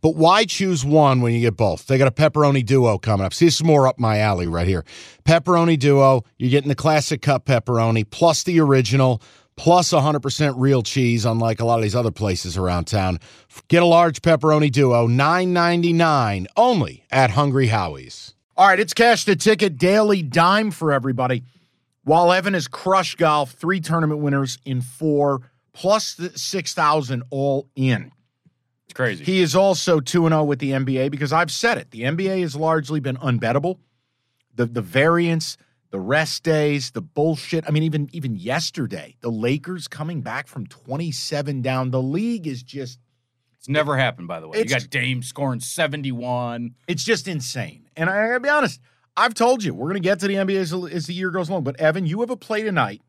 But why choose one when you get both? They got a pepperoni duo coming up. See, this is more up my alley right here. Pepperoni duo, you're getting the classic cup pepperoni plus the original plus 100% real cheese, unlike a lot of these other places around town. Get a large pepperoni duo, $9.99 only at Hungry Howie's. All right, it's cash the ticket daily dime for everybody. While Evan has crushed golf, three tournament winners in four, plus the 6,000 all in. It's crazy. He is also 2 0 with the NBA because I've said it. The NBA has largely been unbettable. The the variance, the rest days, the bullshit. I mean, even even yesterday, the Lakers coming back from 27 down. The league is just it's never happened, by the way. You got Dame scoring 71. it's just insane. And I gotta be honest, I've told you we're gonna get to the NBA as, as the year goes along. But Evan, you have a play tonight.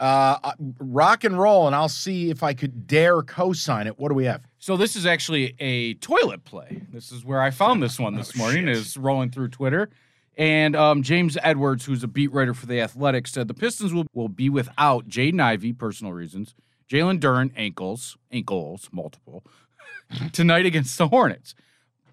Uh, rock and roll, and I'll see if I could dare co-sign it. What do we have? So this is actually a toilet play. This is where I found this one this morning. shit. Is rolling through Twitter, and um, James Edwards, who's a beat writer for the Athletic, said the Pistons will, will be without Jaden Ivey, personal reasons, Jalen Duren, ankles, ankles, multiple, tonight against the Hornets.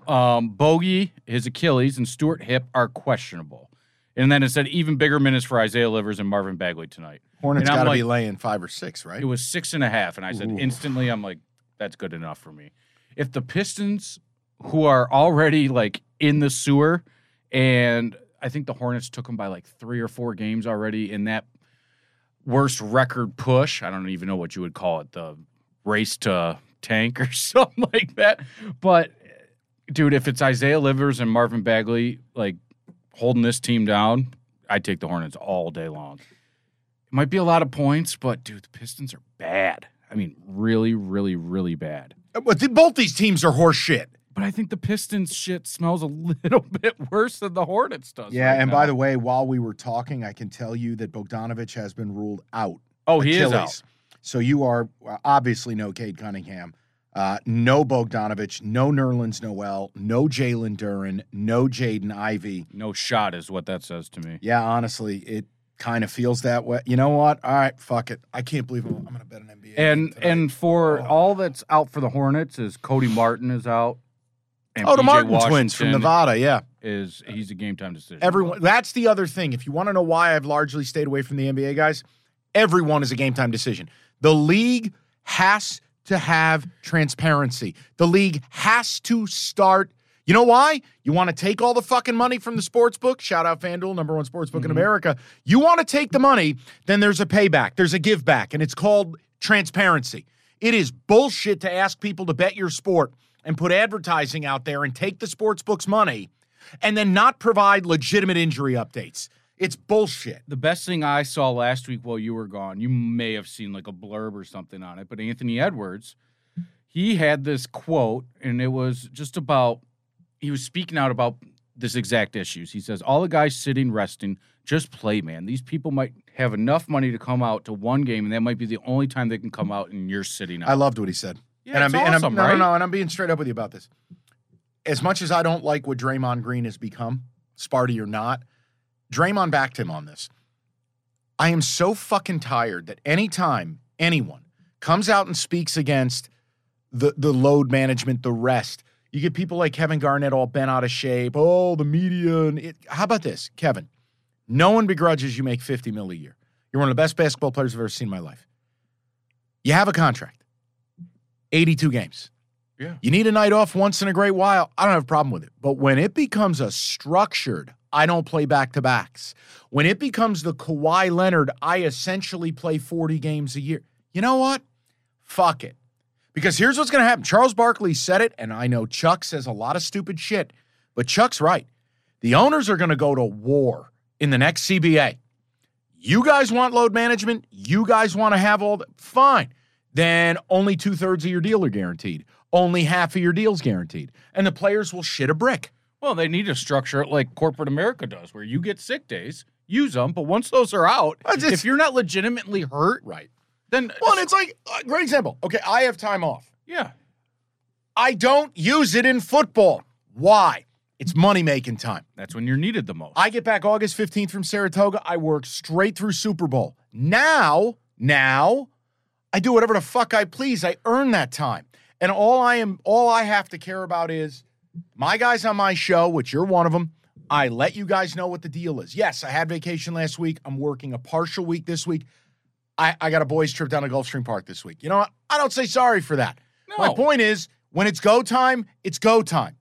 Um, Bogey, his Achilles, and Stewart Hip are questionable. And then it said even bigger minutes for Isaiah Livers and Marvin Bagley tonight. Hornets got to be laying five or six, right? It was six and a half, and I said Ooh. instantly, I'm like, that's good enough for me. If the Pistons, who are already like in the sewer, and I think the Hornets took them by like three or four games already in that worst record push. I don't even know what you would call it, the race to tank or something like that. But dude, if it's Isaiah Livers and Marvin Bagley like holding this team down, I'd take the Hornets all day long. It might be a lot of points, but dude, the Pistons are bad. I mean, really, really, really bad. But the- both these teams are horse shit. But I think the Pistons shit smells a little bit worse than the Hornets does. Yeah, right and now. by the way, while we were talking, I can tell you that Bogdanovic has been ruled out. oh, he is Achilles. out. So you are uh, obviously no Cade Cunningham, uh, no Bogdanovic, no Nerlens Noel, no Jalen Duren, no Jaden Ivey. No shot is what that says to me. Yeah, honestly, it kind of feels that way. You know what? All right, fuck it. I can't believe I'm, I'm going to bet an NBA. And and for Oh. all that's out for the Hornets is Cody Martin is out. And oh, the PJ Martin twins from Nevada. Yeah, is he's a game time decision. everyone. That's the other thing. If you want to know why I've largely stayed away from the NBA guys, everyone is a game time decision. The league has to have transparency. The league has to start. You know why? You want to take all the fucking money from the sports book? Shout out FanDuel, number one sports book in mm-hmm. America. You want to take the money, then there's a payback, there's a give back, and it's called transparency. It is bullshit to ask people to bet your sport and put advertising out there and take the sports book's money and then not provide legitimate injury updates. It's bullshit. the best thing I saw last week while you were gone, you may have seen like a blurb or something on it, but Anthony Edwards, he had this quote, and it was just about he was speaking out about this exact issues. He says, All the guys sitting resting, just play, man. These people might have enough money to come out to one game, and that might be the only time they can come out and you're sitting out. I loved what he said. yeah, and I'm, it's and I'm awesome, no, right? no, no, and I'm being straight up with you about this. As much as I don't like what Draymond Green has become, Sparty or not, Draymond backed him on this. I am so fucking tired that anytime anyone comes out and speaks against the the load management, the rest, you get people like Kevin Garnett all bent out of shape. Oh, the media. And it, how about this, Kevin? No one begrudges you make 50 mil a year. You're one of the best basketball players I've ever seen in my life. You have a contract, 82 games. Yeah. You need a night off once in a great while. I don't have a problem with it. But when it becomes a structured, I don't play back to backs, when it becomes the Kawhi Leonard, I essentially play 40 games a year, you know what? Fuck it. Because here's what's going to happen. Charles Barkley said it, and I know Chuck says a lot of stupid shit, But Chuck's right. The owners are going to go to war in the next CBA. You guys want load management? You guys want to have all the fine. Then only two thirds of your deal are guaranteed. Only half of your deal's guaranteed. And the players will shit a brick. Well, they need to structure it like corporate America does, where you get sick days, use them, but once those are out, just- if you're not legitimately hurt, Right. Then Well, and it's like, uh, great example. Okay, I have time off. yeah, I don't use it in football. Why? It's money making time. that's when you're needed the most. I get back August 15th from Saratoga. I work straight through Super Bowl. Now, now, I do whatever the fuck I please. I earn that time. And all I am all I have to care about is my guys on my show, which you're one of them. I let you guys know what the deal is. Yes, I had vacation last week. I'm working a partial week this week. I, I got a boys' trip down to Gulfstream Park this week. You know what? I don't say sorry for that. My point is, when it's go time, it's go time.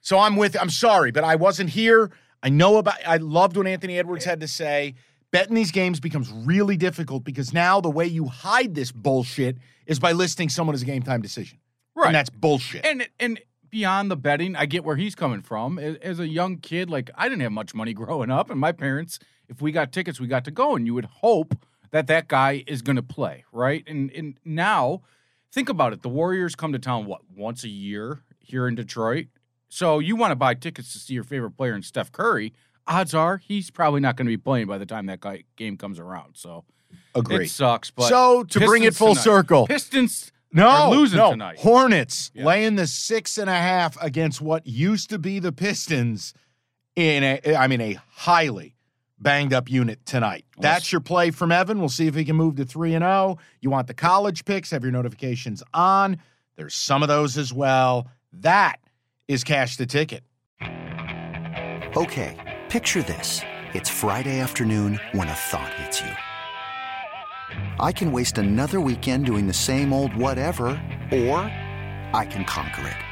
So I'm with. I'm sorry, but I wasn't here. I know about. I loved what Anthony Edwards had to say. Betting these games becomes really difficult because now the way you hide this bullshit is by listing someone as a game time decision. Right. And that's bullshit. and and beyond the betting, I get where he's coming from. As a young kid, like I didn't have much money growing up, and my parents, if we got tickets, we got to go, and you would hope that that guy is going to play, right? And and now, think about it: the Warriors come to town what once a year here in Detroit. So you want to buy tickets to see your favorite player in Steph Curry. Odds are he's probably not going to be playing by the time that guy, game comes around. So Agree. it sucks. But so to bring it full tonight. circle, Pistons no, losing no. tonight. Hornets Yeah. laying the six and a half against what used to be the Pistons in a, I mean, a highly banged up unit tonight. That's your play from Evan. We'll see if he can move to three and zero. You want the college picks? Have your notifications on. There's some of those as well. That is cash the ticket. Okay, picture this. It's Friday afternoon when a thought hits you. I can waste another weekend doing the same old whatever, or I can conquer it.